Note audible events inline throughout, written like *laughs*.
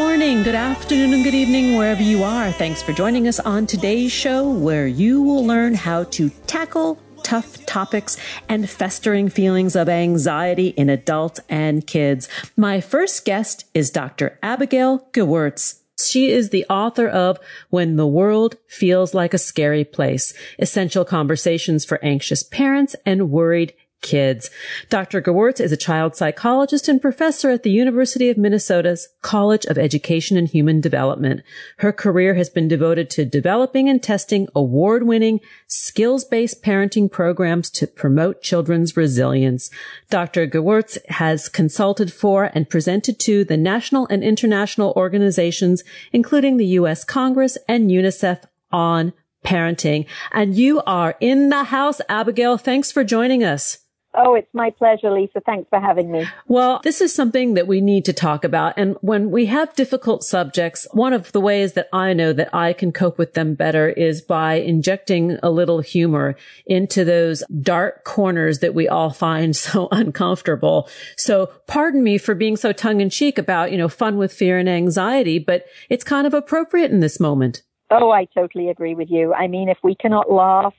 Morning, good afternoon, and good evening, wherever you are. Thanks for joining us on today's show, where you will learn how to tackle tough topics and festering feelings of anxiety in adults and kids. My first guest is Dr. Abigail Gewirtz. She is the author of When the World Feels Like a Scary Place, Essential Conversations for Anxious Parents and Worried kids. Dr. Gewirtz is a child psychologist and professor at the University of Minnesota's College of Education and Human Development. Her career has been devoted to developing and testing award-winning skills-based parenting programs to promote children's resilience. Dr. Gewirtz has consulted for and presented to the national and international organizations, including the U.S. Congress and UNICEF on parenting. And you are in the house, Abigail. Thanks for joining us. Oh, it's my pleasure, Lisa. Thanks for having me. Well, this is something that we need to talk about. And when we have difficult subjects, one of the ways that I know that I can cope with them better is by injecting a little humor into those dark corners that we all find *laughs* so uncomfortable. So pardon me for being so tongue in cheek about, you know, fun with fear and anxiety, but it's kind of appropriate in this moment. Oh, I totally agree with you. I mean, if we cannot laugh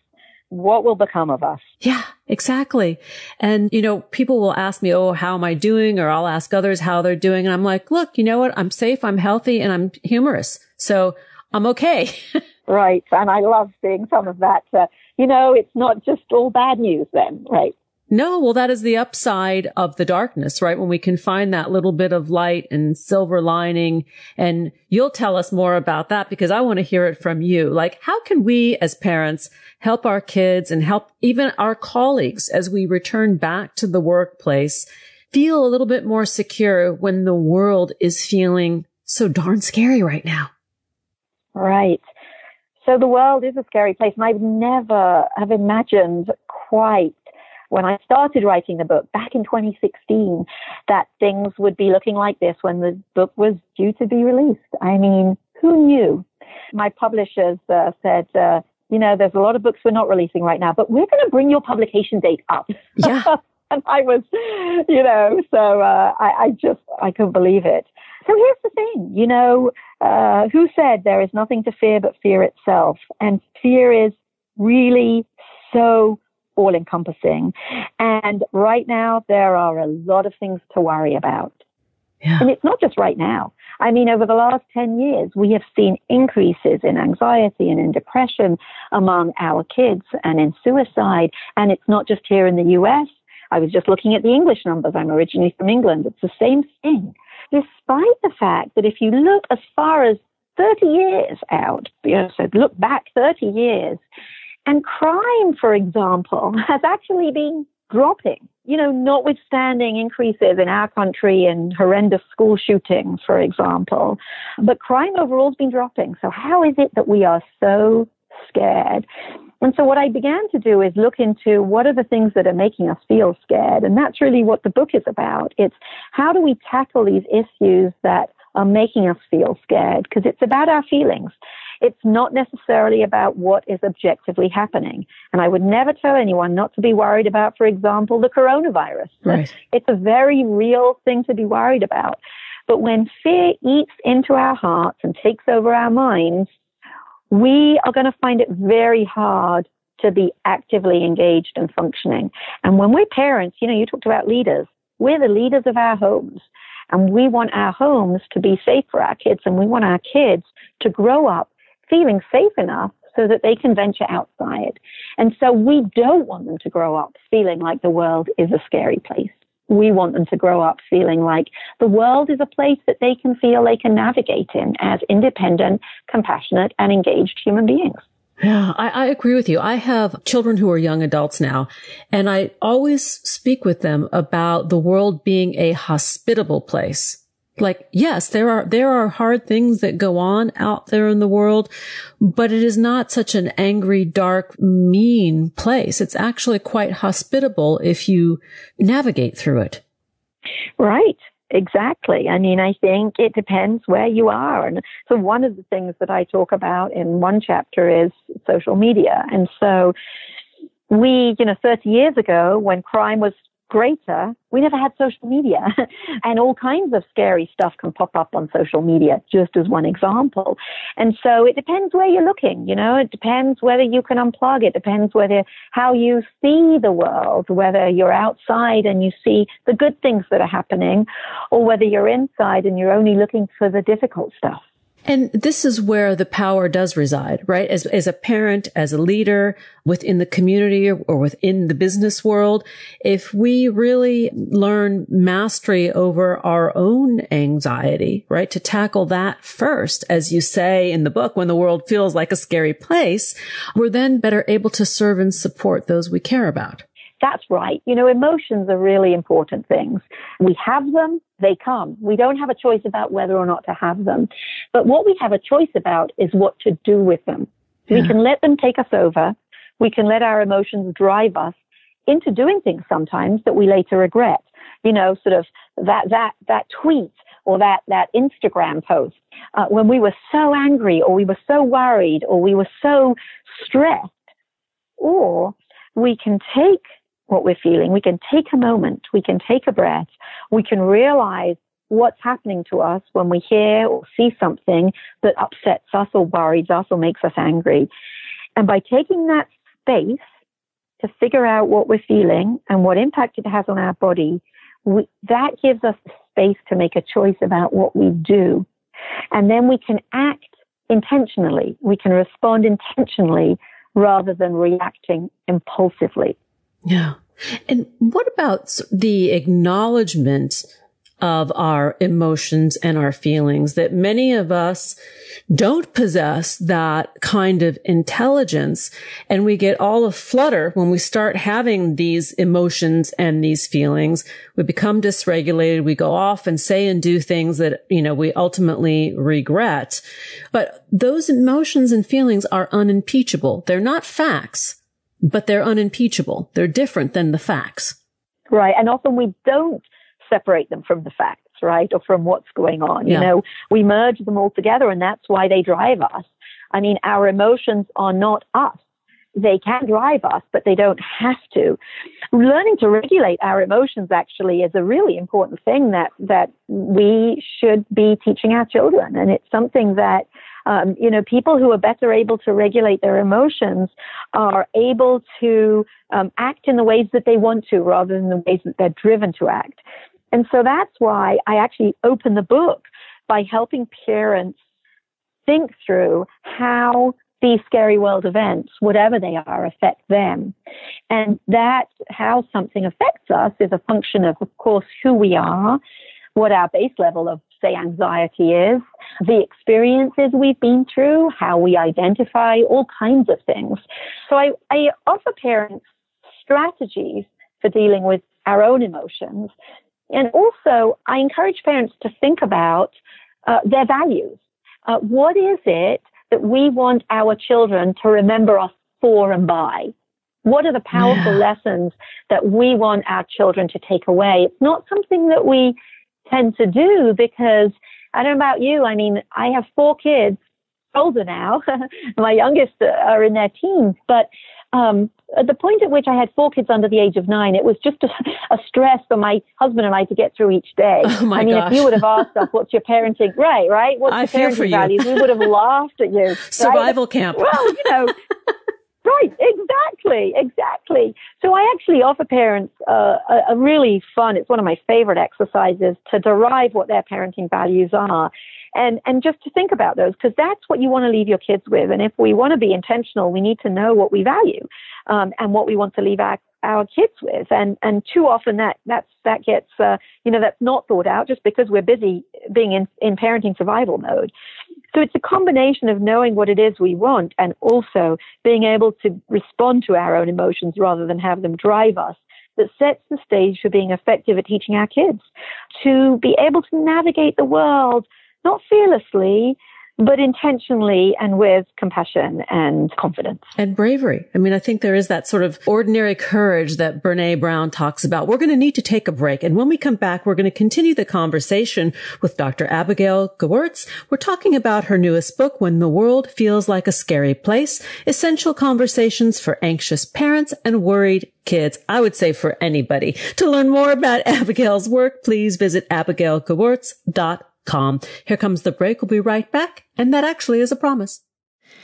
what will become of us? Yeah, exactly. And, you know, people will ask me, Oh, how am I doing? Or I'll ask others how they're doing. And I'm like, look, you know what? I'm safe. I'm healthy and I'm humorous. So I'm okay. *laughs* right. And I love seeing some of that. Uh, you know, it's not just all bad news then, right? No, well, that is the upside of the darkness, right? When we can find that little bit of light and silver lining. And you'll tell us more about that because I want to hear it from you. Like, how can we as parents help our kids and help even our colleagues as we return back to the workplace feel a little bit more secure when the world is feeling so darn scary right now? Right. So the world is a scary place and I've never have imagined quite when I started writing the book back in 2016 that things would be looking like this when the book was due to be released. I mean, who knew? My publishers uh, said, uh, you know, there's a lot of books we're not releasing right now, but we're going to bring your publication date up. Yeah. *laughs* and I was, you know, so uh, I, I just, I couldn't believe it. So here's the thing, you know, uh, who said there is nothing to fear but fear itself? And fear is really so all encompassing. And right now, there are a lot of things to worry about. Yeah. And it's not just right now. I mean, over the last 10 years, we have seen increases in anxiety and in depression among our kids and in suicide. And it's not just here in the US. I was just looking at the English numbers. I'm originally from England. It's the same thing. Despite the fact that if you look as far as 30 years out, you know, so look back 30 years, and crime, for example, *laughs* has actually been dropping. You know, notwithstanding increases in our country and horrendous school shootings, for example, but crime overall has been dropping. So how is it that we are so scared? And so what I began to do is look into what are the things that are making us feel scared. And that's really what the book is about. It's how do we tackle these issues that are making us feel scared? Because it's about our feelings. It's not necessarily about what is objectively happening. And I would never tell anyone not to be worried about, for example, the coronavirus. Right. It's a very real thing to be worried about. But when fear eats into our hearts and takes over our minds, we are going to find it very hard to be actively engaged and functioning. And when we're parents, you know, you talked about leaders. We're the leaders of our homes. And we want our homes to be safe for our kids and we want our kids to grow up feeling safe enough so that they can venture outside. And so we don't want them to grow up feeling like the world is a scary place. We want them to grow up feeling like the world is a place that they can feel they can navigate in as independent, compassionate, and engaged human beings. Yeah, I, I, agree with you. I have children who are young adults now, and I always speak with them about the world being a hospitable place. Like, yes, there are, there are hard things that go on out there in the world, but it is not such an angry, dark, mean place. It's actually quite hospitable if you navigate through it. Right. Exactly. I mean, I think it depends where you are. And so one of the things that I talk about in one chapter is social media. And so we, you know, 30 years ago when crime was greater, we never had social media. *laughs* and all kinds of scary stuff can pop up on social media, just as one example. And so it depends where you're looking, you know, it depends whether you can unplug, it depends whether how you see the world, whether you're outside and you see the good things that are happening, or whether you're inside and you're only looking for the difficult stuff. And this is where the power does reside, right? As, as a parent, as a leader within the community or, or within the business world, if we really learn mastery over our own anxiety, right? To tackle that first, as you say in the book, when the world feels like a scary place, we're then better able to serve and support those we care about. That's right. You know, emotions are really important things. We have them, they come. We don't have a choice about whether or not to have them. But what we have a choice about is what to do with them. Yeah. We can let them take us over. We can let our emotions drive us into doing things sometimes that we later regret. You know, sort of that, that, that tweet or that, that Instagram post, uh, when we were so angry or we were so worried or we were so stressed, or we can take what we're feeling. We can take a moment. We can take a breath. We can realize what's happening to us when we hear or see something that upsets us or worries us or makes us angry. And by taking that space to figure out what we're feeling and what impact it has on our body, we, that gives us the space to make a choice about what we do. And then we can act intentionally. We can respond intentionally rather than reacting impulsively. Yeah. And what about the acknowledgement of our emotions and our feelings that many of us don't possess that kind of intelligence. And we get all a flutter when we start having these emotions and these feelings. We become dysregulated. We go off and say and do things that, you know, we ultimately regret. But those emotions and feelings are unimpeachable. They're not facts but they're unimpeachable. They're different than the facts. Right. And often we don't separate them from the facts, right? Or from what's going on. Yeah. You know, we merge them all together and that's why they drive us. I mean, our emotions are not us. They can drive us, but they don't have to. Learning to regulate our emotions actually is a really important thing that, that we should be teaching our children. And it's something that um, you know, people who are better able to regulate their emotions are able to um, act in the ways that they want to rather than the ways that they're driven to act. And so that's why I actually open the book by helping parents think through how these scary world events, whatever they are, affect them. And that, how something affects us is a function of, of course, who we are, what our base level of say anxiety is, the experiences we've been through, how we identify, all kinds of things. So I, I offer parents strategies for dealing with our own emotions. And also, I encourage parents to think about uh, their values. Uh, what is it that we want our children to remember us for and by? What are the powerful yeah. lessons that we want our children to take away? It's not something that we tend to do because I don't know about you. I mean, I have four kids, older now. *laughs* My youngest are in their teens, but um, at the point at which I had four kids under the age of nine, it was just a, *laughs* a stress for my husband and I to get through each day. *laughs* Oh I mean, gosh. if you would have asked us, what's your parenting, right, right? What's I your parenting values? We would have laughed at you. Survival right? camp. Well, you know, Right, exactly, exactly. So I actually offer parents uh, a, a really fun, it's one of my favorite exercises to derive what their parenting values are. And, and just to think about those, because that's what you want to leave your kids with. And if we want to be intentional, we need to know what we value, um, and what we want to leave our, our kids with. And, and too often that, that's, that gets, uh, you know, that's not thought out just because we're busy being in, in parenting survival mode. So it's a combination of knowing what it is we want and also being able to respond to our own emotions rather than have them drive us that sets the stage for being effective at teaching our kids to be able to navigate the world, not fearlessly, but intentionally and with compassion and confidence. And bravery. I mean, I think there is that sort of ordinary courage that Brene Brown talks about. We're going to need to take a break. And when we come back, we're going to continue the conversation with Dr. Abigail Gewirtz. We're talking about her newest book, When the World Feels Like a Scary Place, Essential Conversations for Anxious Parents and Worried Kids. I would say for anybody. To learn more about *laughs* Abigail's work, please visit abigailgewirtz.com calm. Here comes the break. We'll be right back. And that actually is a promise.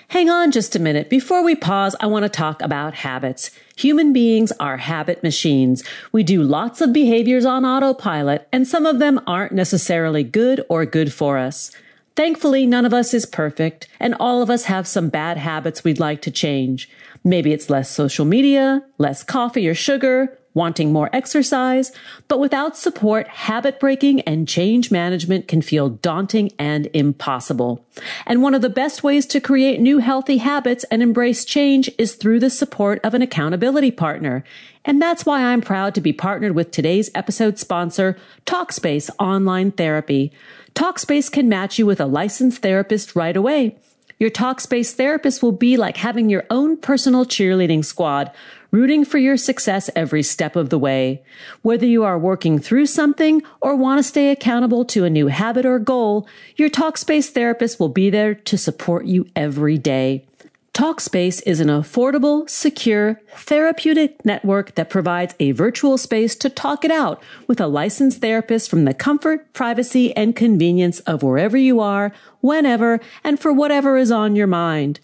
Hang on just a minute. Before we pause, I want to talk about habits. Human beings are habit machines. We do lots of behaviors on autopilot, and some of them aren't necessarily good or good for us. Thankfully, none of us is perfect, and all of us have some bad habits we'd like to change. Maybe it's less social media, less coffee or sugar, wanting more exercise, but without support, habit breaking and change management can feel daunting and impossible. And one of the best ways to create new healthy habits and embrace change is through the support of an accountability partner. And that's why I'm proud to be partnered with today's episode sponsor, Talkspace Online Therapy. Talkspace can match you with a licensed therapist right away. Your Talkspace therapist will be like having your own personal cheerleading squad rooting for your success every step of the way. Whether you are working through something or want to stay accountable to a new habit or goal, your Talkspace therapist will be there to support you every day. Talkspace is an affordable, secure, therapeutic network that provides a virtual space to talk it out with a licensed therapist from the comfort, privacy, and convenience of wherever you are, whenever, and for whatever is on your mind.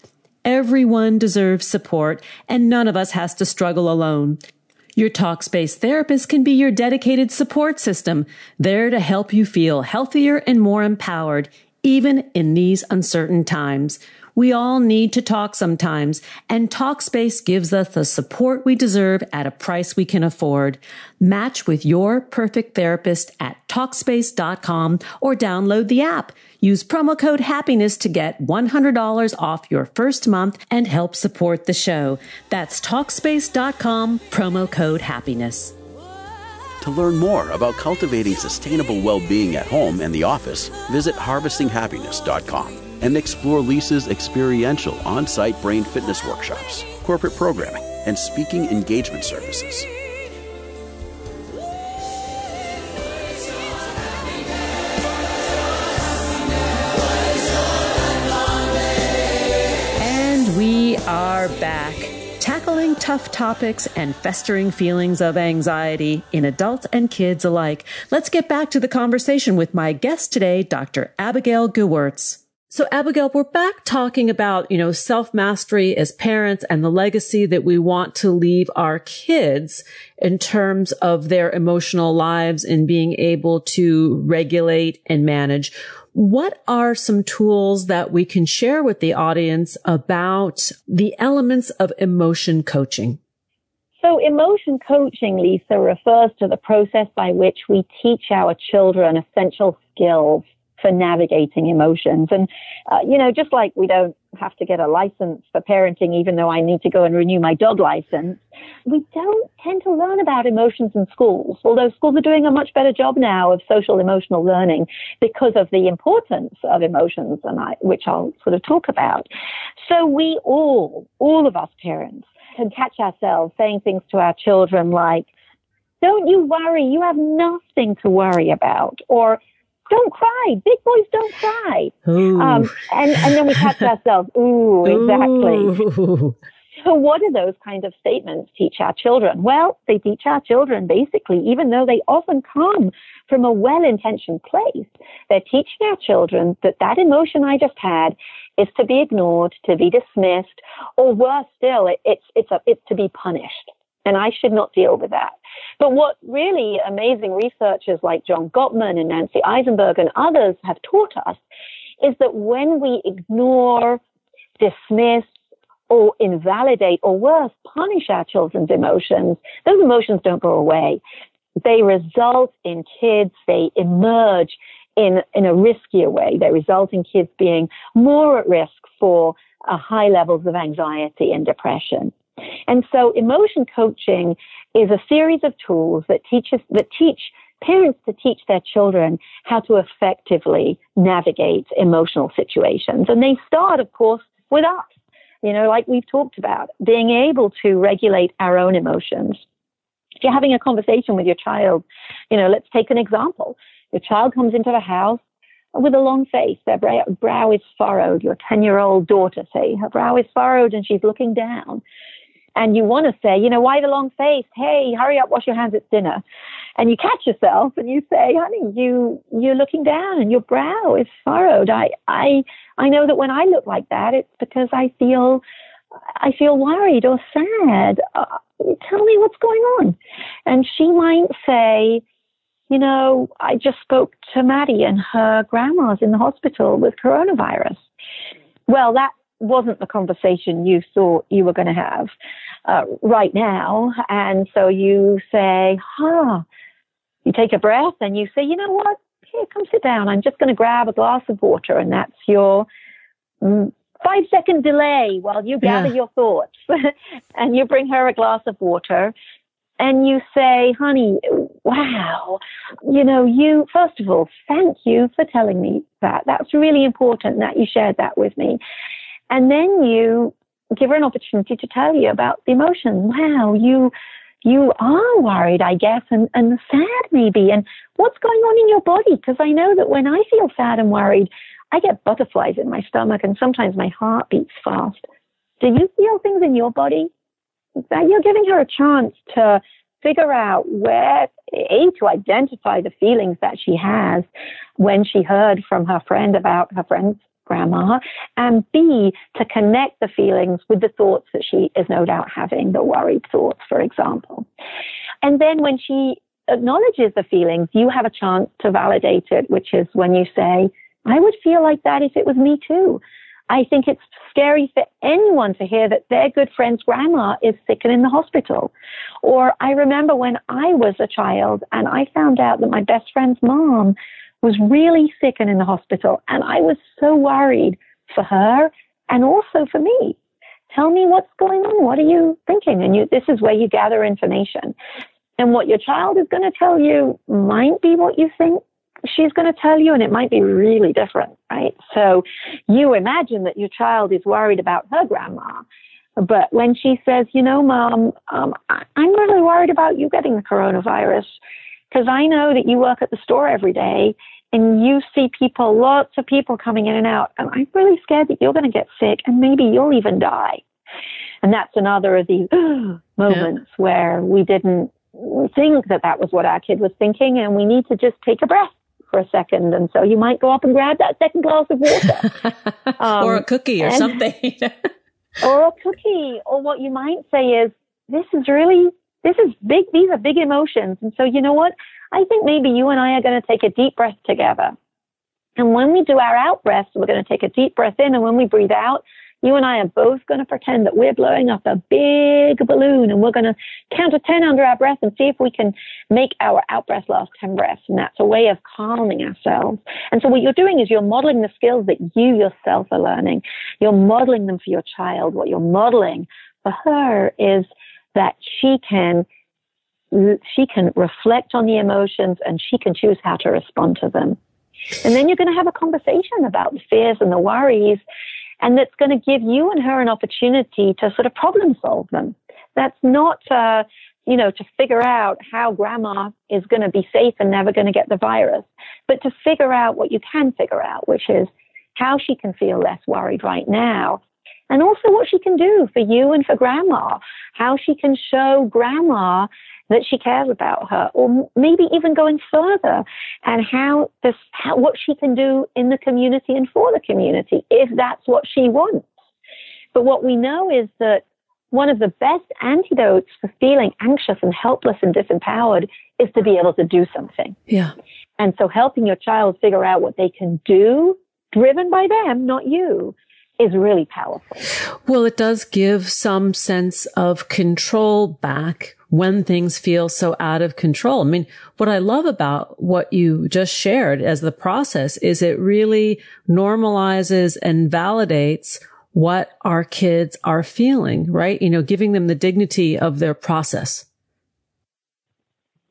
Everyone deserves support and none of us has to struggle alone. Your Talkspace therapist can be your dedicated support system, there to help you feel healthier and more empowered, even in these uncertain times. We all need to talk sometimes, and Talkspace gives us the support we deserve at a price we can afford. Match with your perfect therapist at Talkspace.com or download the app. Use promo code happiness to get $100 off your first month and help support the show. That's Talkspace.com, promo code happiness. To learn more about cultivating sustainable well being at home and the office, visit harvestinghappiness.com and explore Lisa's experiential on site brain fitness workshops, corporate programming, and speaking engagement services. And we are back. Tackling tough topics and festering feelings of anxiety in adults and kids alike. Let's get back to the conversation with my guest today, Dr. Abigail Gewirtz. So Abigail, we're back talking about, you know, self mastery as parents and the legacy that we want to leave our kids in terms of their emotional lives and being able to regulate and manage. What are some tools that we can share with the audience about the elements of emotion coaching? So emotion coaching, Lisa, refers to the process by which we teach our children essential skills for navigating emotions. And, uh, you know, just like we don't have to get a license for parenting, even though I need to go and renew my dog license, we don't tend to learn about emotions in schools, although schools are doing a much better job now of social emotional learning because of the importance of emotions, and I, which I'll sort of talk about. So we all, all of us parents, can catch ourselves saying things to our children like, don't you worry, you have nothing to worry about. Or don't cry. Big boys don't cry. Um, and, and then we catch ourselves, *laughs* ooh, exactly. Ooh. So what do those kinds of statements teach our children? Well, they teach our children basically, even though they often come from a well-intentioned place, they're teaching our children that that emotion I just had is to be ignored, to be dismissed, or worse still, it, it's, it's, a, it's to be punished and I should not deal with that. But what really amazing researchers like John Gottman and Nancy Eisenberg and others have taught us is that when we ignore, dismiss, or invalidate, or worse, punish our children's emotions, those emotions don't go away. They result in kids, they emerge in, in a riskier way. They result in kids being more at risk for uh, high levels of anxiety and depression. And so emotion coaching is a series of tools that teaches, that teach parents to teach their children how to effectively navigate emotional situations. And they start, of course, with us. You know, like we've talked about, being able to regulate our own emotions. If you're having a conversation with your child, you know, let's take an example. Your child comes into the house with a long face. Their brow is furrowed. Your 10 year old daughter, say, her brow is furrowed and she's looking down. And you want to say, you know, why the long face? Hey, hurry up, wash your hands, it's dinner. And you catch yourself and you say, honey, you, you're looking down and your brow is furrowed. I, I, I know that when I look like that, it's because I feel, I feel worried or sad. Uh, tell me what's going on. And she might say, you know, I just spoke to Maddie and her grandma's in the hospital with coronavirus. Well, that wasn't the conversation you thought you were going to have uh, right now. And so you say, huh, you take a breath and you say, you know what? Here, come sit down. I'm just going to grab a glass of water. And that's your mm, five second delay while you gather yeah. your thoughts. *laughs* and you bring her a glass of water and you say, honey, wow, you know, you, first of all, thank you for telling me that. That's really important that you shared that with me. And then you give her an opportunity to tell you about the emotion. Wow, you, you are worried, I guess, and, and sad maybe. And what's going on in your body? Because I know that when I feel sad and worried, I get butterflies in my stomach and sometimes my heart beats fast. Do you feel things in your body? that you're giving her a chance to figure out where, A, to identify the feelings that she has when she heard from her friend about her friend's grandma, and B, to connect the feelings with the thoughts that she is no doubt having, the worried thoughts, for example. And then when she acknowledges the feelings, you have a chance to validate it, which is when you say, I would feel like that if it was me too. I think it's scary for anyone to hear that their good friend's grandma is sick and in the hospital. Or I remember when I was a child and I found out that my best friend's mom was really sick and in the hospital. And I was so worried for her and also for me. Tell me what's going on. What are you thinking? And you, this is where you gather information. And what your child is going to tell you might be what you think she's going to tell you, and it might be really different, right? So you imagine that your child is worried about her grandma. But when she says, you know, mom, um, I'm really worried about you getting the coronavirus because I know that you work at the store every day and you see people, lots of people coming in and out. And I'm really scared that you're going to get sick and maybe you'll even die. And that's another of these *gasps* moments yeah. where we didn't think that that was what our kid was thinking and we need to just take a breath for a second. And so you might go up and grab that second glass of water. Um, *laughs* or a cookie or something. *laughs* or a cookie. Or what you might say is, this is really, this is big, these are big emotions. And so you know what? I think maybe you and I are going to take a deep breath together. And when we do our out breaths, we're going to take a deep breath in. And when we breathe out, you and I are both going to pretend that we're blowing up a big balloon and we're going to count to 10 under our breath and see if we can make our out breath last 10 breaths. And that's a way of calming ourselves. And so what you're doing is you're modeling the skills that you yourself are learning. You're modeling them for your child. What you're modeling for her is that she can she can reflect on the emotions and she can choose how to respond to them. And then you're going to have a conversation about the fears and the worries and that's going to give you and her an opportunity to sort of problem solve them. That's not, uh, you know, to figure out how grandma is going to be safe and never going to get the virus, but to figure out what you can figure out, which is how she can feel less worried right now. And also what she can do for you and for grandma, how she can show grandma that she cares about her, or maybe even going further, and how this, how, what she can do in the community and for the community, if that's what she wants. But what we know is that one of the best antidotes for feeling anxious and helpless and disempowered is to be able to do something. Yeah. And so helping your child figure out what they can do driven by them, not you, is really powerful. Well, it does give some sense of control back when things feel so out of control. I mean, what I love about what you just shared as the process is it really normalizes and validates what our kids are feeling, right? You know, giving them the dignity of their process.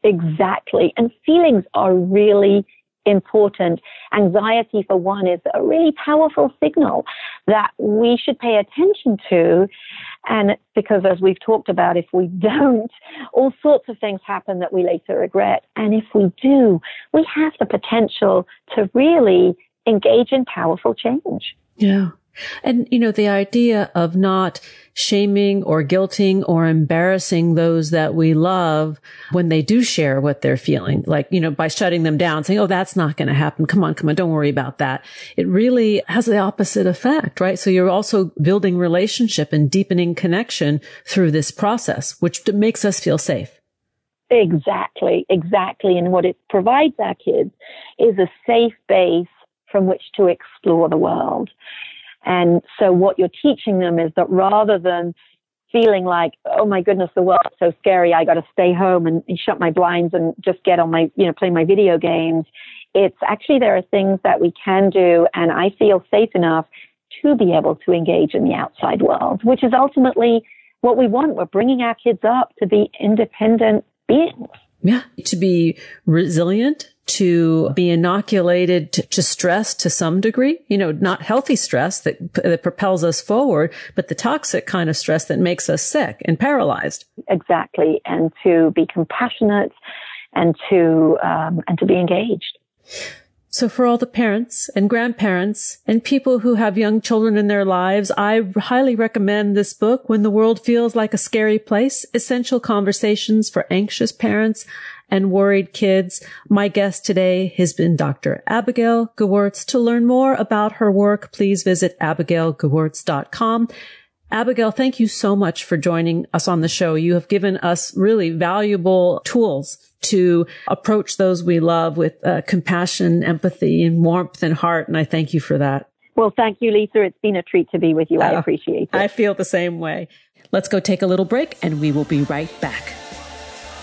Exactly. And feelings are really important. Anxiety, for one, is a really powerful signal that we should pay attention to. And because, as we've talked about, if we *laughs* don't, all sorts of things happen that we later regret. And if we do, we have the potential to really engage in powerful change. Yeah. And, you know, the idea of not shaming or guilting or embarrassing those that we love when they do share what they're feeling, like, you know, by shutting them down, saying, Oh, that's not going to happen. Come on, come on. Don't worry about that. It really has the opposite effect, right? So you're also building relationship and deepening connection through this process, which makes us feel safe. Exactly, exactly. And what it provides our kids is a safe base from which to explore the world. And so what you're teaching them is that rather than feeling like, oh my goodness, the world's so scary, I got to stay home and, and shut my blinds and just get on my, you know, play my video games. It's actually there are things that we can do, and I feel safe enough to be able to engage in the outside world, which is ultimately what we want. We're bringing our kids up to be independent beings. Yeah. To be resilient, to be inoculated to, to, stress to some degree, you know, not healthy stress that, that propels us forward, but the toxic kind of stress that makes us sick and paralyzed. Exactly. And to be compassionate and to, um, and to be engaged. So for all the parents and grandparents and people who have young children in their lives, I highly recommend this book, When the World Feels Like a Scary Place, Essential Conversations for Anxious Parents and Worried Kids. My guest today has been Dr. Abigail Gewirtz. To learn more about her work, please visit abigailgewirtz.com. Abigail, thank you so much for joining us on the show. You have given us really valuable tools to approach those we love with uh, compassion, empathy, and warmth and heart. And I thank you for that. Well, thank you, Lisa. It's been a treat to be with you. I uh, appreciate it. I feel the same way. Let's go take a little break and we will be right back.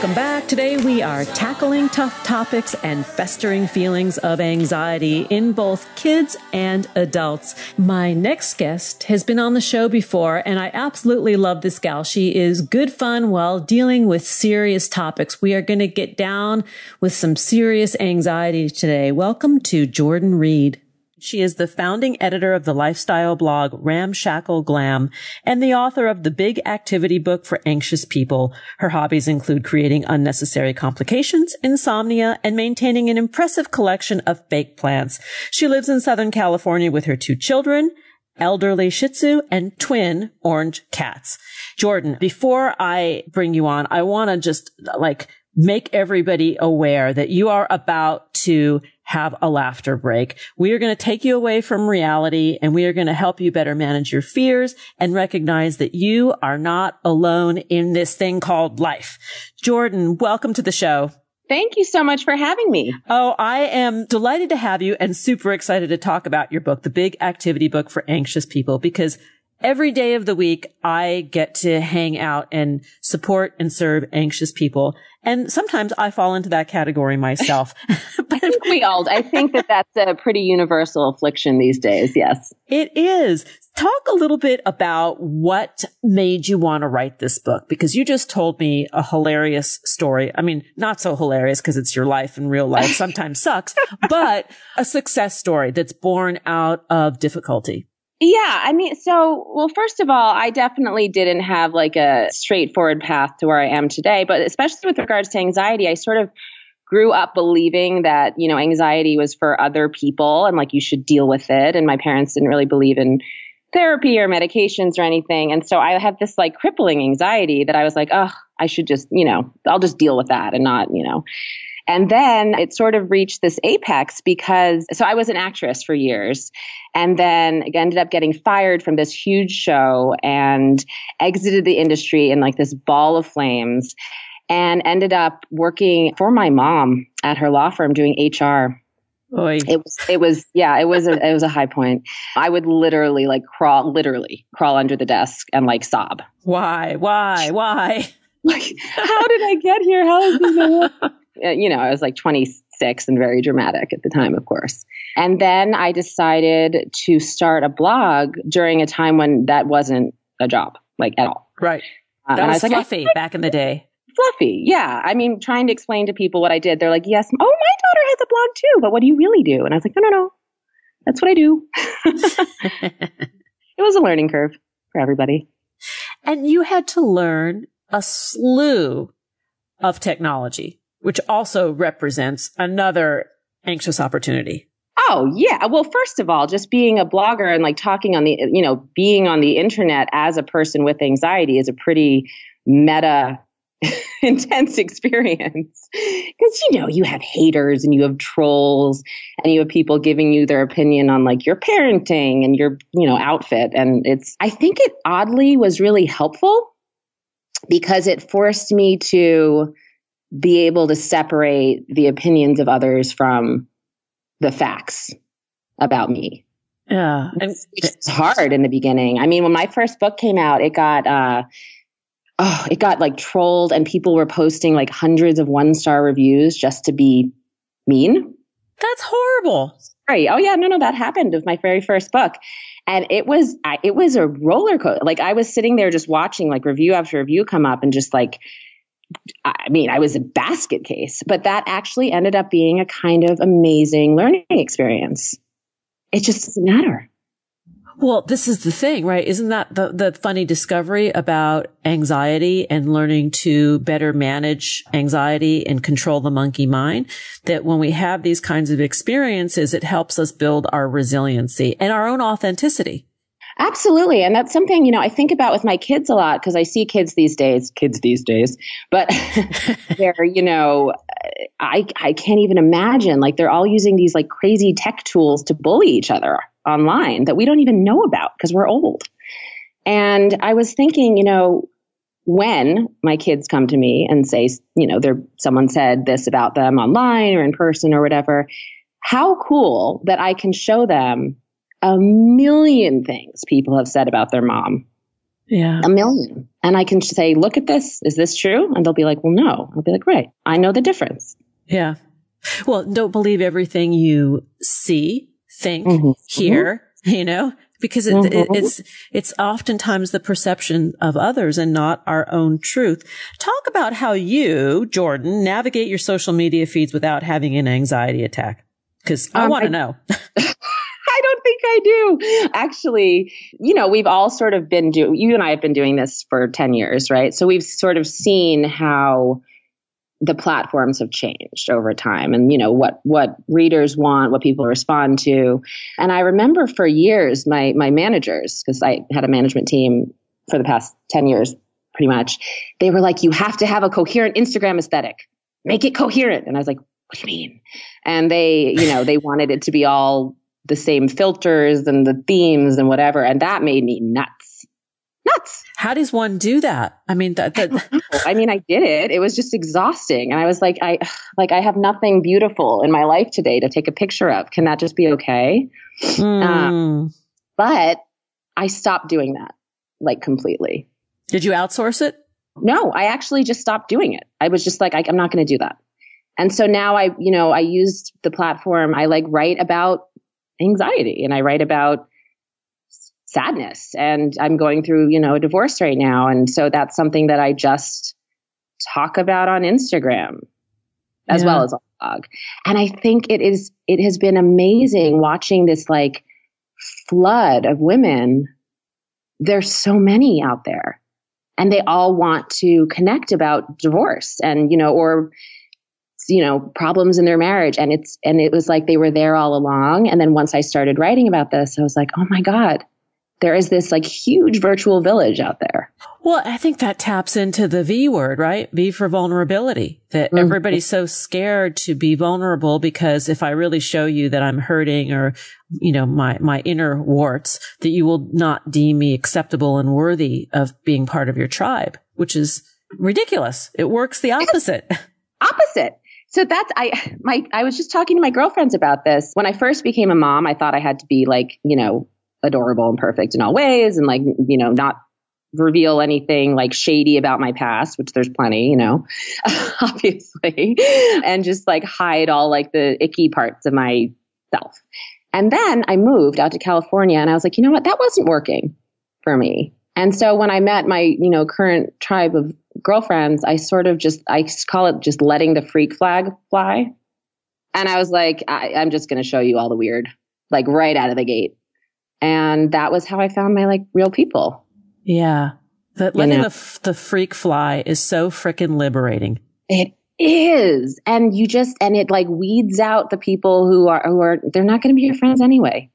Welcome back. Today we are tackling tough topics and festering feelings of anxiety in both kids and adults. My next guest has been on the show before and I absolutely love this gal. She is good fun while dealing with serious topics. We are going to get down with some serious anxiety today. Welcome to Jordan Reid. She is the founding editor of the lifestyle blog Ramshackle Glam and the author of the big activity book for anxious people. Her hobbies include creating unnecessary complications, insomnia, and maintaining an impressive collection of fake plants. She lives in Southern California with her two children, elderly Shih Tzu and twin orange cats. Jordan, before I bring you on, I want to just like make everybody aware that you are about to have a laughter break. We are going to take you away from reality and we are going to help you better manage your fears and recognize that you are not alone in this thing called life. Jordan, welcome to the show. Thank you so much for having me. Oh, I am delighted to have you and super excited to talk about your book, the big activity book for anxious people, because every day of the week, I get to hang out and support and serve anxious people. And sometimes I fall into that category myself. *laughs* *laughs* but I think we all, I think that that's a pretty universal affliction these days. Yes. It is. Talk a little bit about what made you want to write this book because you just told me a hilarious story. I mean, not so hilarious because it's your life and real life *laughs* sometimes sucks, but a success story that's born out of difficulty. Yeah, I mean, so, well, first of all, I definitely didn't have like a straightforward path to where I am today, but especially with regards to anxiety, I sort of grew up believing that, you know, anxiety was for other people and like you should deal with it. And my parents didn't really believe in therapy or medications or anything. And so I had this like crippling anxiety that I was like, oh, I should just, you know, I'll just deal with that and not, you know. And then it sort of reached this apex because, so I was an actress for years and then ended up getting fired from this huge show and exited the industry in like this ball of flames and ended up working for my mom at her law firm doing HR. Oy. It was, it was, yeah, it was, a, it was a high point. I would literally like crawl, literally crawl under the desk and like sob. Why? Why? Why? *laughs* Like, how did I get here? How is this? *laughs* you know, I was like 26 and very dramatic at the time, of course. And then I decided to start a blog during a time when that wasn't a job, like at all. Right. Uh, that was, was fluffy like, back in the day. Fluffy, yeah. I mean, trying to explain to people what I did, they're like, "Yes, oh, my daughter has a blog too, but what do you really do?" And I was like, "No, no, no, that's what I do." *laughs* *laughs* it was a learning curve for everybody. And you had to learn a slew of technology which also represents another anxious opportunity. Oh, yeah. Well, first of all, just being a blogger and like talking on the, you know, being on the internet as a person with anxiety is a pretty meta *laughs* intense experience because you know you have haters and you have trolls and you have people giving you their opinion on like your parenting and your you know outfit and it's i think it oddly was really helpful because it forced me to be able to separate the opinions of others from the facts about me. Yeah. It's, it's hard in the beginning. I mean, when my first book came out, it got, uh, oh, it got like trolled and people were posting like hundreds of one star reviews just to be mean. That's horrible. Right. Oh yeah. No, no, that happened with my very first book. And it was, I, it was a roller coaster. Like I was sitting there just watching like review after review come up and just like, I mean, I was a basket case, but that actually ended up being a kind of amazing learning experience. It just doesn't matter. Well, this is the thing, right? Isn't that the, the funny discovery about anxiety and learning to better manage anxiety and control the monkey mind? That when we have these kinds of experiences, it helps us build our resiliency and our own authenticity. Absolutely. And that's something, you know, I think about with my kids a lot because I see kids these days, kids these days, but *laughs* they're, you know, I, I can't even imagine like they're all using these like crazy tech tools to bully each other online that we don't even know about because we're old. And I was thinking, you know, when my kids come to me and say, you know, they're, someone said this about them online or in person or whatever, how cool that I can show them a million things people have said about their mom. Yeah. A million. And I can say, look at this. Is this true? And they'll be like, well, no. I'll be like, right. I know the difference. Yeah. Well, don't believe everything you see, think, mm-hmm. hear, mm-hmm. you know, because it, mm-hmm. it, it's, it's oftentimes the perception of others and not our own truth. Talk about how you, Jordan, navigate your social media feeds without having an anxiety attack. Cause I um, want to know. *laughs* *laughs* I don't think I do. Actually, you know, we've all sort of been doing, you and I have been doing this for 10 years, right? So we've sort of seen how the platforms have changed over time and you know what what readers want what people respond to and i remember for years my my managers because i had a management team for the past 10 years pretty much they were like you have to have a coherent instagram aesthetic make it coherent and i was like what do you mean and they you know they wanted it to be all the same filters and the themes and whatever. And that made me nuts. Nuts. How does one do that? I mean, that, that I, I mean, I did it. It was just exhausting. And I was like, I, like, I have nothing beautiful in my life today to take a picture of. Can that just be okay? Mm. Um, but I stopped doing that like completely. Did you outsource it? No, I actually just stopped doing it. I was just like, I, I'm not going to do that. And so now I, you know, I used the platform. I like write about anxiety and I write about sadness and I'm going through, you know, a divorce right now. And so that's something that I just talk about on Instagram as yeah. well as on blog. And I think it is, it has been amazing watching this like flood of women. There's so many out there and they all want to connect about divorce and, you know, or you know, problems in their marriage. And it's, and it was like they were there all along. And then once I started writing about this, I was like, oh my God, there is this like huge virtual village out there. Well, I think that taps into the V word, right? V for vulnerability, that mm-hmm. everybody's so scared to be vulnerable because if I really show you that I'm hurting or, you know, my, my inner warts, that you will not deem me acceptable and worthy of being part of your tribe, which is ridiculous. It works the opposite. opposite. So that's I my I was just talking to my girlfriends about this. When I first became a mom, I thought I had to be like, you know, adorable and perfect in all ways and like, you know, not reveal anything like shady about my past, which there's plenty, you know, *laughs* obviously, and just like hide all like the icky parts of myself. And then I moved out to California and I was like, you know what? That wasn't working for me. And so when I met my, you know, current tribe of girlfriends, I sort of just, I call it just letting the freak flag fly. And I was like, I, I'm just going to show you all the weird, like right out of the gate. And that was how I found my like real people. Yeah. That letting you know? the, the freak fly is so freaking liberating. It is. And you just, and it like weeds out the people who are, who are, they're not going to be your friends anyway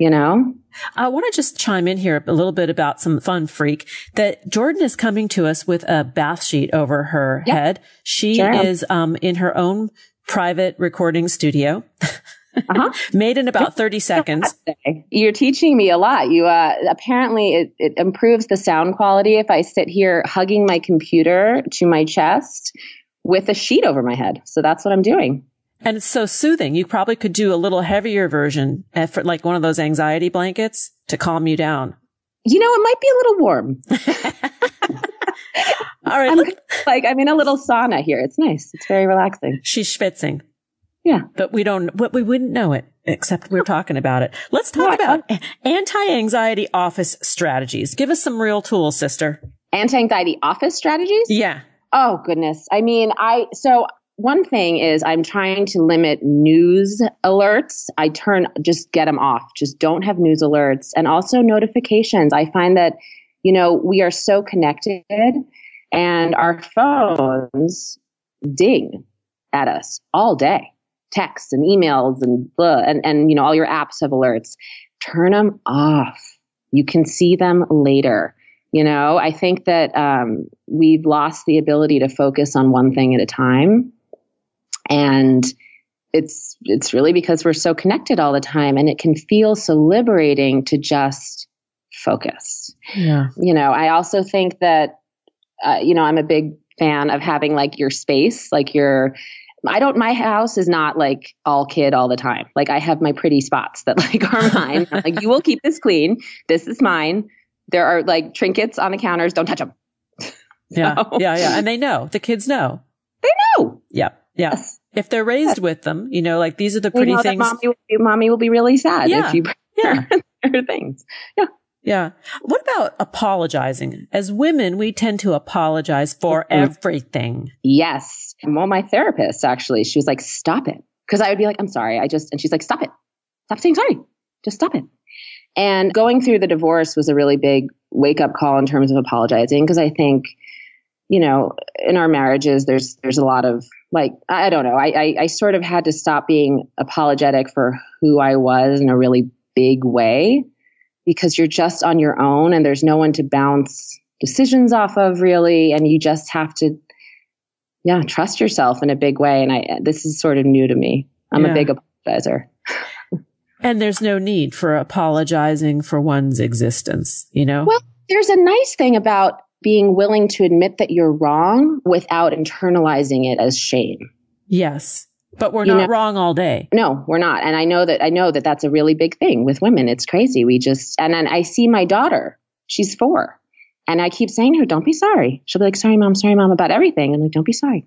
you know? I want to just chime in here a little bit about some fun freak that Jordan is coming to us with a bath sheet over her yep. head. She sure. is um, in her own private recording studio. *laughs* Uh-huh. Made in about 30 seconds. You're teaching me a lot. You uh, apparently it, it improves the sound quality if I sit here hugging my computer to my chest with a sheet over my head. So that's what I'm doing. And it's so soothing. You probably could do a little heavier version eh, for like one of those anxiety blankets to calm you down. You know, it might be a little warm. *laughs* *laughs* All right. I'm like I'm in a little sauna here. It's nice. It's very relaxing. She's schwitzing. Yeah. But we don't, but we wouldn't know it except we're talking about it. Let's talk about anti-anxiety office strategies. Give us some real tools, sister. Anti-anxiety office strategies? Yeah. Oh goodness. I mean, I, so one thing is I'm trying to limit news alerts. I turn, just get them off. Just don't have news alerts and also notifications. I find that, you know, we are so connected and our phones ding at us all day. Texts and emails and blah, and, and, you know, all your apps have alerts. Turn them off. You can see them later. You know, I think that um, we've lost the ability to focus on one thing at a time and it's, it's really because we're so connected all the time and it can feel so liberating to just focus. Yeah. You know, I also think that, uh, you know, I'm a big fan of having like your space, like your, I don't, my house is not like all kid all the time. Like I have my pretty spots that *laughs* like are mine. like you will keep this clean. This is mine. There are like trinkets on the counters. Don't touch them. *laughs* so, yeah. Yeah. Yeah. And they know the kids know. They know. Yep. Yeah. Yes. If they're raised with them, you know, like these are the pretty things. Mommy will, be, mommy will be really sad yeah. if you *laughs* yeah. things. Yeah. Yeah. What about apologizing? As women, we tend to apologize for mm-hmm. everything. Yes. Well, my therapist actually, she was like, stop it. Cause I would be like, I'm sorry. I just, and she's like, stop it. Stop saying sorry. Just stop it. And going through the divorce was a really big wake up call in terms of apologizing. Cause I think, you know, in our marriages, there's, there's a lot of like I don't know. I, I, I sort of had to stop being apologetic for who I was in a really big way because you're just on your own and there's no one to bounce decisions off of really, and you just have to yeah trust yourself in a big way. And I this is sort of new to me. I'm yeah. a big apologizer. *laughs* and there's no need for apologizing for one's existence, you know? Well, there's a nice thing about being willing to admit that you're wrong without internalizing it as shame. Yes. But we're you not know, wrong all day. No, we're not. And I know that I know that that's a really big thing with women. It's crazy. We just and then I see my daughter. She's 4. And I keep saying to her, "Don't be sorry." She'll be like, "Sorry, mom. Sorry, mom about everything." I'm like, "Don't be sorry.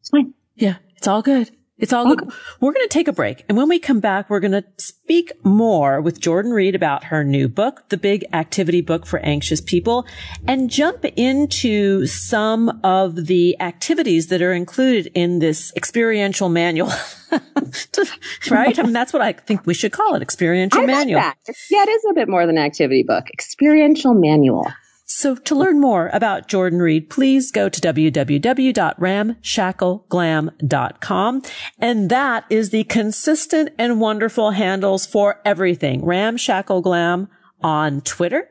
It's fine." Yeah, it's all good. It's all okay. good. We're going to take a break. And when we come back, we're going to speak more with Jordan Reid about her new book, The Big Activity Book for Anxious People, and jump into some of the activities that are included in this experiential manual. *laughs* right? I mean, that's what I think we should call it, experiential I manual. Like yeah, it is a bit more than an activity book. Experiential manual. So to learn more about Jordan Reid, please go to www.ramshackleglam.com. And that is the consistent and wonderful handles for everything. Ramshackle Glam on Twitter,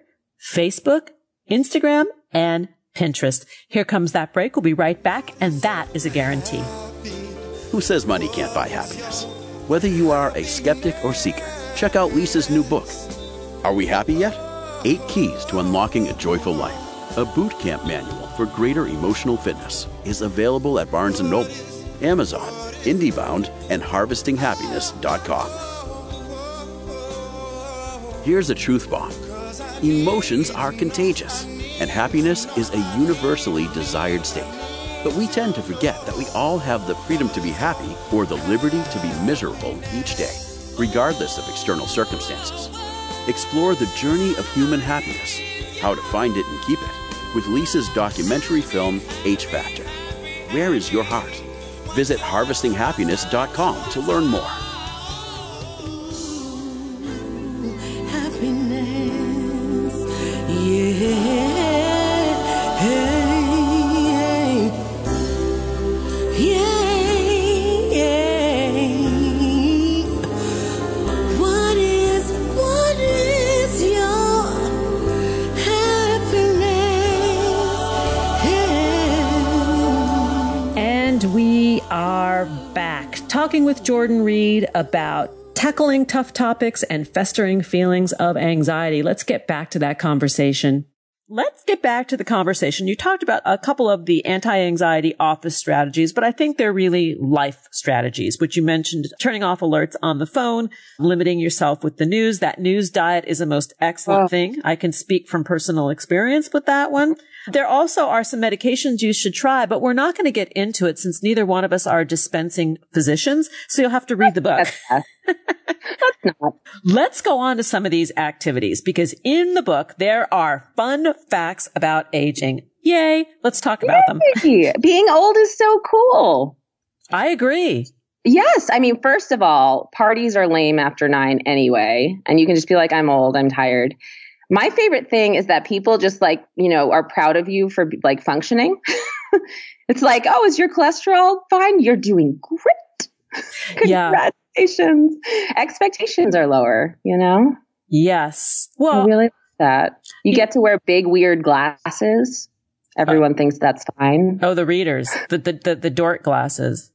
Facebook, Instagram, and Pinterest. Here comes that break. We'll be right back. And that is a guarantee. Who says money can't buy happiness? Whether you are a skeptic or seeker, check out Lisa's new book. Are we happy yet? Eight Keys to Unlocking a Joyful Life. A boot camp manual for greater emotional fitness is available at Barnes & Noble, Amazon, IndieBound, and HarvestingHappiness.com. Here's a truth bomb. Emotions are contagious, and happiness is a universally desired state. But we tend to forget that we all have the freedom to be happy or the liberty to be miserable each day, regardless of external circumstances. Explore the journey of human happiness, how to find it and keep it, with Lisa's documentary film, H Factor. Where is your heart? Visit harvestinghappiness.com to learn more. Talking with Jordan Reid about tackling tough topics and festering feelings of anxiety. Let's get back to that conversation. Let's get back to the conversation. You talked about a couple of the anti-anxiety office strategies, but I think they're really life strategies, which you mentioned turning off alerts on the phone, limiting yourself with the news. That news diet is a most excellent oh. thing. I can speak from personal experience with that one. There also are some medications you should try, but we're not going to get into it since neither one of us are dispensing physicians. So you'll have to read the book. That's not. Let's go on to some of these activities because in the book, there are fun facts about aging. Yay. Let's talk about Yay. them. Being old is so cool. I agree. Yes. I mean, first of all, parties are lame after nine anyway. And you can just be like, I'm old, I'm tired. My favorite thing is that people just like, you know, are proud of you for like functioning. *laughs* it's like, oh, is your cholesterol fine? You're doing great. yeah expectations expectations are lower, you know? Yes. Well, I really like that. You get to wear big weird glasses. Everyone uh, thinks that's fine. Oh, the readers, the the the, the dork glasses.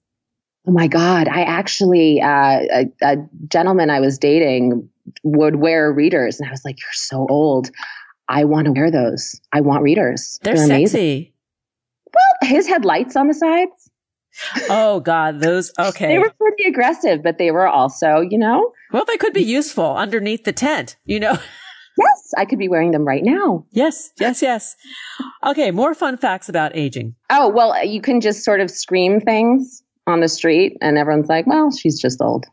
Oh my God. I actually, uh, a, a, gentleman I was dating would wear readers. And I was like, you're so old. I want to wear those. I want readers. They're, They're sexy. Well, his had lights on the sides oh God, those okay. they were pretty aggressive, but they were also, you know. Well, they could be useful underneath the tent, you know. *laughs* Yes, I could be wearing them right now. Yes, yes, yes. Okay, more fun facts about aging. Oh, well, you can just sort of scream things on the street and everyone's like, well, she's just old.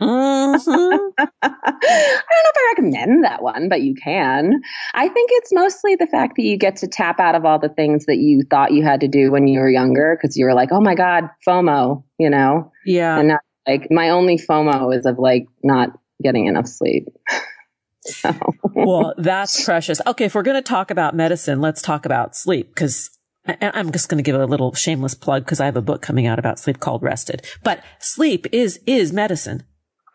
Mm-hmm. *laughs* I don't know if I recommend that one, but you can. I think it's mostly the fact that you get to tap out of all the things that you thought you had to do when you were younger because you were like, oh my God, FOMO, you know? Yeah. And not like my only FOMO is of like not getting enough sleep. *laughs* so. well, that's precious. Okay, if we're going to talk about medicine, let's talk about sleep because I'm just going to give a little shameless plug because I have a book coming out about sleep called Rested. But sleep is is medicine.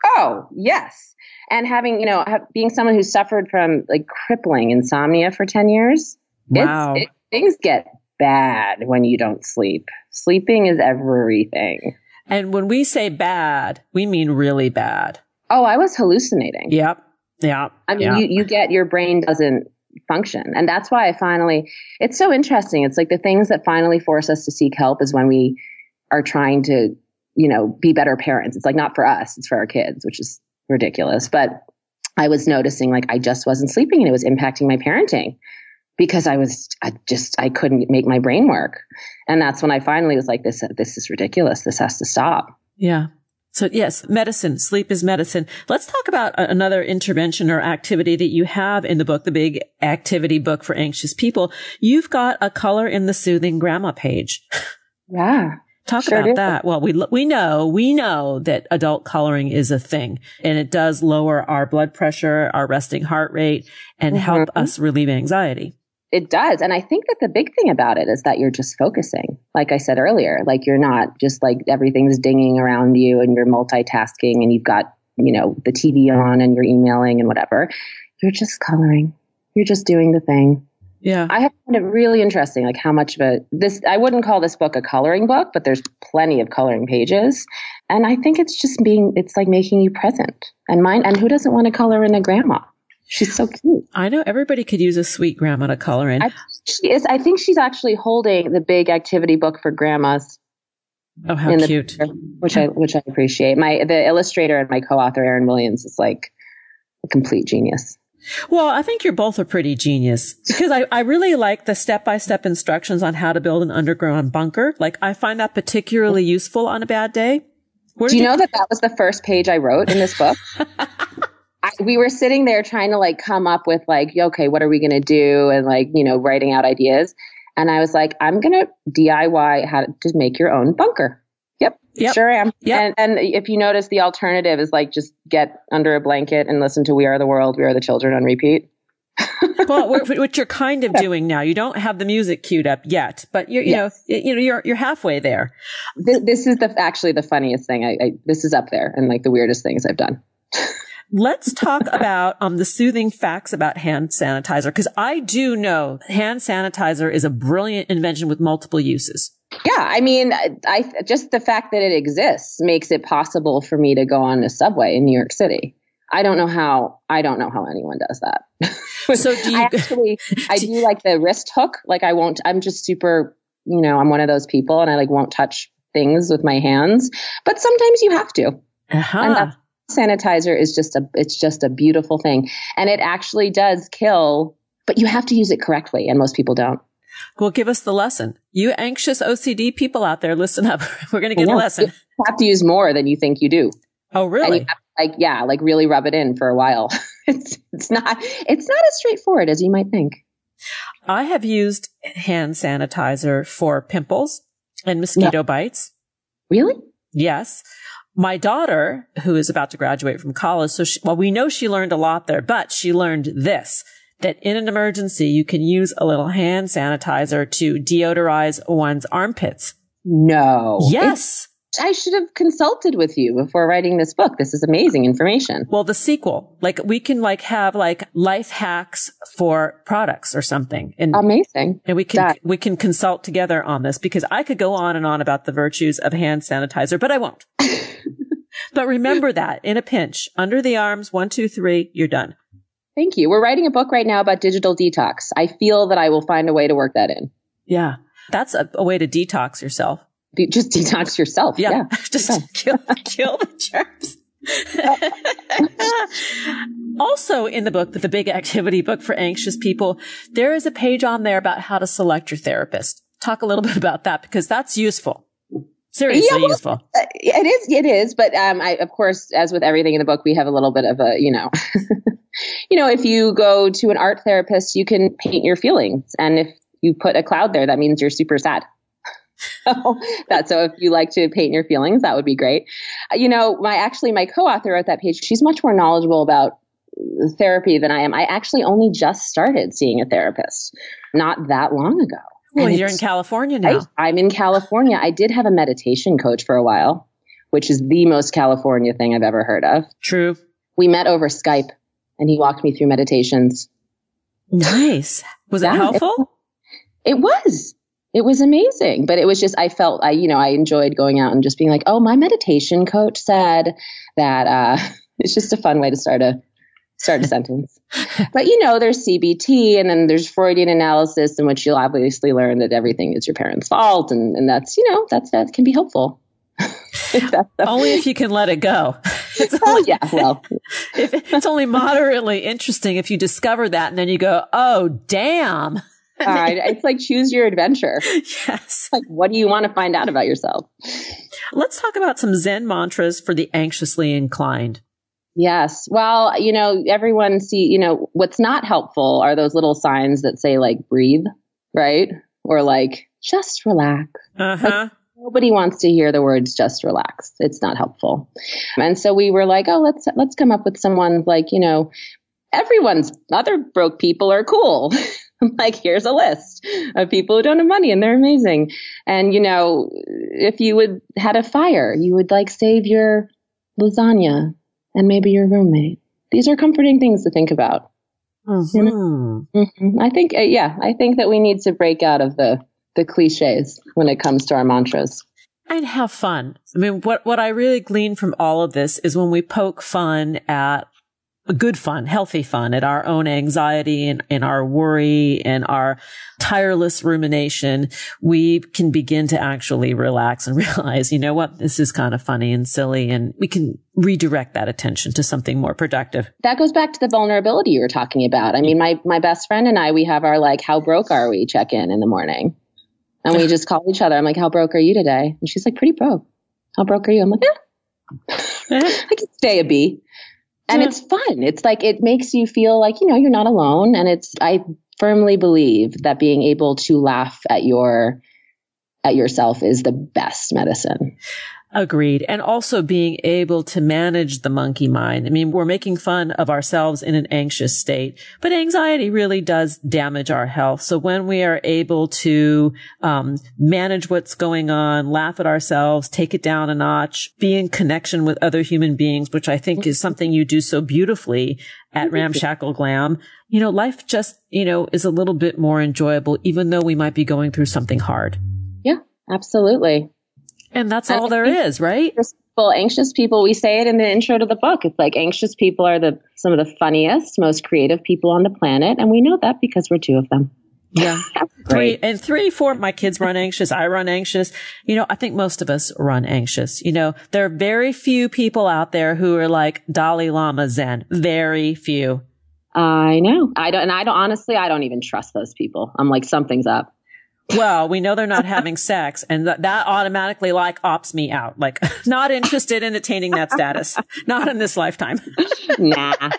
Oh, yes. And having, you know, being someone who suffered from like crippling insomnia for 10 years, wow. It, things get bad when you don't sleep. Sleeping is everything. And when we say bad, we mean really bad. Oh, I was hallucinating. Yep. Yeah. I mean, you, you get your brain doesn't function. And that's why I finally, it's so interesting. It's like the things that finally force us to seek help is when we are trying to you know, be better parents. It's like not for us, it's for our kids, which is ridiculous. But I was noticing like I just wasn't sleeping and it was impacting my parenting because I was I just I couldn't make my brain work. And that's when I finally was like this this is ridiculous. This has to stop. Yeah. So yes, medicine, sleep is medicine. Let's talk about another intervention or activity that you have in the book, the big activity book for anxious people. You've got a color in the soothing grandma page. Yeah. Talk sure about do. that. Well, we, we know, we know that adult coloring is a thing and it does lower our blood pressure, our resting heart rate and mm-hmm. help us relieve anxiety. it does. And I think that the big thing about it is that you're just focusing. Like I said earlier, like you're not just like everything's dinging around you and you're multitasking and you've got, you know, the TV on and you're emailing and whatever. You're just coloring. You're just doing the thing. Yeah. I have found it really interesting, like how much of a this I wouldn't call this book a coloring book, but there's plenty of coloring pages. And I think it's just being it's like making you present. And mine and who doesn't want to color in a grandma? She's so cute. I know everybody could use a sweet grandma to color in. I, she is I think she's actually holding the big activity book for grandmas. Oh, how cute. The, which I which I appreciate. My the illustrator and my co-author Erin Williams is like a complete genius. Well, I think you're both a pretty genius because I, I really like the step by step instructions on how to build an underground bunker. Like I find that particularly useful on a bad day. Where Do you, you know that that was the first page I wrote in this book? *laughs* I, we were sitting there trying to like come up with like, okay, what are we going to do? And like, you know, writing out ideas. And I was like, I'm going to DIY how to make your own bunker. Yep. Sure am. Yep. And, and if you notice, the alternative is like just get under a blanket and listen to We Are the World, We Are the Children on repeat. *laughs* well, what you're kind of doing now, you don't have the music queued up yet, but you're, you yes. know, you know, you're, you're halfway there. This, this is the, actually the funniest thing. I, I, this is up there and like the weirdest things I've done. *laughs* Let's talk about um, the soothing facts about hand sanitizer because I do know hand sanitizer is a brilliant invention with multiple uses. Yeah, I mean, I just the fact that it exists makes it possible for me to go on a subway in New York City. I don't know how. I don't know how anyone does that. *laughs* so do you I actually? *laughs* I do like the wrist hook. Like I won't. I'm just super. You know, I'm one of those people, and I like won't touch things with my hands. But sometimes you have to. Uh-huh. And sanitizer is just a. It's just a beautiful thing, and it actually does kill. But you have to use it correctly, and most people don't. Well, give us the lesson. You anxious OCD people out there, listen up. *laughs* We're going to get a lesson. You have to use more than you think you do. Oh, really? To, like, yeah, like really rub it in for a while. *laughs* it's, it's not, it's not as straightforward as you might think. I have used hand sanitizer for pimples and mosquito bites. Really? Yes. My daughter, who is about to graduate from college, so she, well, we know she learned a lot there, but she learned this that in an emergency, you can use a little hand sanitizer to deodorize one's armpits. No. Yes. It's, I should have consulted with you before writing this book. This is amazing information. Well, the sequel, like we can like have like life hacks for products or something. And amazing. And we can, that. we can consult together on this because I could go on and on about the virtues of hand sanitizer, but I won't. *laughs* but remember that in a pinch, under the arms, one, two, three, you're done. Thank you. We're writing a book right now about digital detox. I feel that I will find a way to work that in. Yeah. That's a, a way to detox yourself. De- just detox yourself. Yeah. yeah. *laughs* just kill, kill the germs. *laughs* also in the book, the big activity book for anxious people, there is a page on there about how to select your therapist. Talk a little bit about that because that's useful. Seriously yeah, well, useful. Uh, it is. It is. But um, I, of course, as with everything in the book, we have a little bit of a, you know, *laughs* you know, if you go to an art therapist, you can paint your feelings. And if you put a cloud there, that means you're super sad. *laughs* so that so if you like to paint your feelings, that would be great. Uh, you know, my actually my co-author wrote that page. She's much more knowledgeable about therapy than I am. I actually only just started seeing a therapist not that long ago. Well, and you're in California now. I, I'm in California. I did have a meditation coach for a while, which is the most California thing I've ever heard of. True. We met over Skype and he walked me through meditations. Nice. Was yeah, it helpful? It, it, was. It was amazing. But it was just, I felt, I, you know, I enjoyed going out and just being like, oh, my meditation coach said that, uh, *laughs* it's just a fun way to start a, start a sentence. But you know, there's CBT and then there's Freudian analysis in which you'll obviously learn that everything is your parents' fault. And, and that's, you know, that's, that can be helpful. *laughs* only if you can let it go. *laughs* It's only, oh, yeah, well, *laughs* it's only moderately interesting if you discover that and then you go, oh, damn. uh, it's like choose your adventure. Yes. Like, what do you want to find out about yourself? Let's talk about some Zen mantras for the anxiously inclined. Yes. Well, you know, everyone see, you know, what's not helpful are those little signs that say like breathe, right? Or like just relax. Uh-huh. Like, nobody wants to hear the words just relax. It's not helpful. And so we were like, oh, let's let's come up with someone like, you know, everyone's other broke people are cool. *laughs* like, here's a list of people who don't have money and they're amazing. And, you know, if you would had a fire, you would like save your lasagna and maybe your roommate. These are comforting things to think about. Mm-hmm. You know? mm-hmm. I think, uh, yeah, I think that we need to break out of the, the cliches when it comes to our mantras. And have fun. I mean, what, what I really glean from all of this is when we poke fun at good fun, healthy fun at our own anxiety and, and our worry and our tireless rumination, we can begin to actually relax and *laughs* realize, you know what, this is kind of funny and silly and we can redirect that attention to something more productive. That goes back to the vulnerability you were talking about. I mean, my, my best friend and I, we have our like, how broke are we check in in the morning. And we just call each other. I'm like, how broke are you today? And she's like, pretty broke. How broke are you? I'm like, eh. *laughs* I can stay a B and it's fun. It's like it makes you feel like you know you're not alone, and it's I firmly believe that being able to laugh at your at yourself is the best medicine. Agreed. And also being able to manage the monkey mind. I mean, we're making fun of ourselves in an anxious state, but anxiety really does damage our health. So when we are able to um, manage what's going on, laugh at ourselves, take it down a notch, be in connection with other human beings, which I think is something you do so beautifully at Ramshackle Glam, you know, life just, you know, is a little bit more enjoyable, even though we might be going through something hard. Yeah, absolutely. And that's all there is, right? Well, anxious people, we say it in the intro to the book. It's like anxious people are the some of the funniest, most creative people on the planet, and we know that because we're two of them. Yeah. *laughs* three and three, four, my kids run anxious. I run anxious. You know, I think most of us run anxious. You know, there are very few people out there who are like Dalai Lama Zen. Very few. I know. I don't, and I don't, honestly, I don't even trust those people. I'm like, something's up well, we know they're not having sex and that, that automatically like opts me out. Like *laughs* not interested in attaining that status. Not in this lifetime. nah.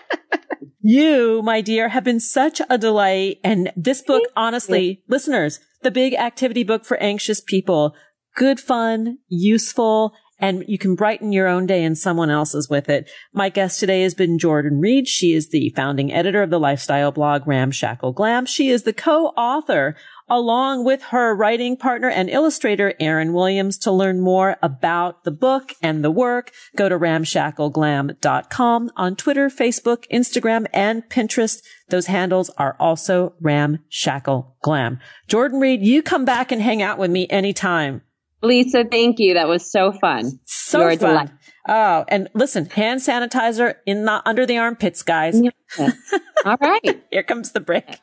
You, my dear, have been such a delight. And this book, honestly, listeners, the big activity book for anxious people, good fun, useful, and you can brighten your own day and someone else's with it. My guest today has been Jordan Reid. She is the founding editor of the lifestyle blog Ramshackle Glam. She is the co-author along with her writing partner and illustrator, Erin Williams. To learn more about the book and the work, go to ramshackleglam.com on Twitter, Facebook, Instagram, and Pinterest. Those handles are also Ramshackle Glam. Jordan Reid, you come back and hang out with me anytime. Lisa, thank you. That was so fun. So You're fun. Delight. Oh, and listen, hand sanitizer in the under the armpits, guys. Yes. *laughs* All right. Here comes the break.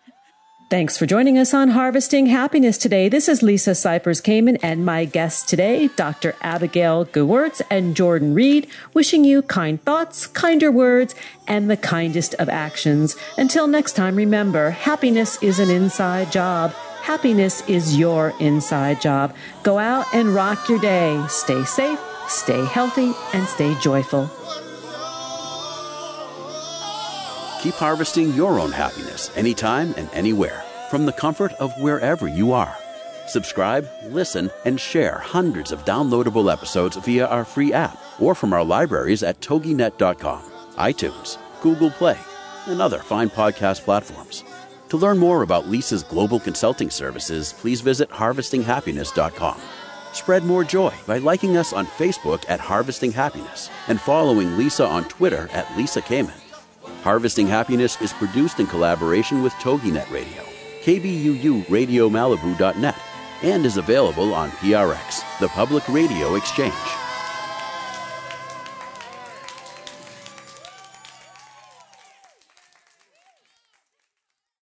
Thanks for joining us on Harvesting Happiness today. This is Lisa Cypers Kamen and my guests today, Dr. Abigail Gewirtz and Jordan Reid, wishing you kind thoughts, kinder words, and the kindest of actions. Until next time, remember, happiness is an inside job. Happiness is your inside job. Go out and rock your day. Stay safe, stay healthy, and stay joyful. Keep harvesting your own happiness anytime and anywhere from the comfort of wherever you are. Subscribe, listen, and share hundreds of downloadable episodes via our free app or from our libraries at toginet.com, iTunes, Google Play, and other fine podcast platforms. To learn more about Lisa's global consulting services, please visit harvestinghappiness.com. Spread more joy by liking us on Facebook at Harvesting Happiness and following Lisa on Twitter at Lisa Kamen. Harvesting Happiness is produced in collaboration with TogiNet Radio, KBUU Radio Malibu.net, and is available on PRX, the Public Radio Exchange.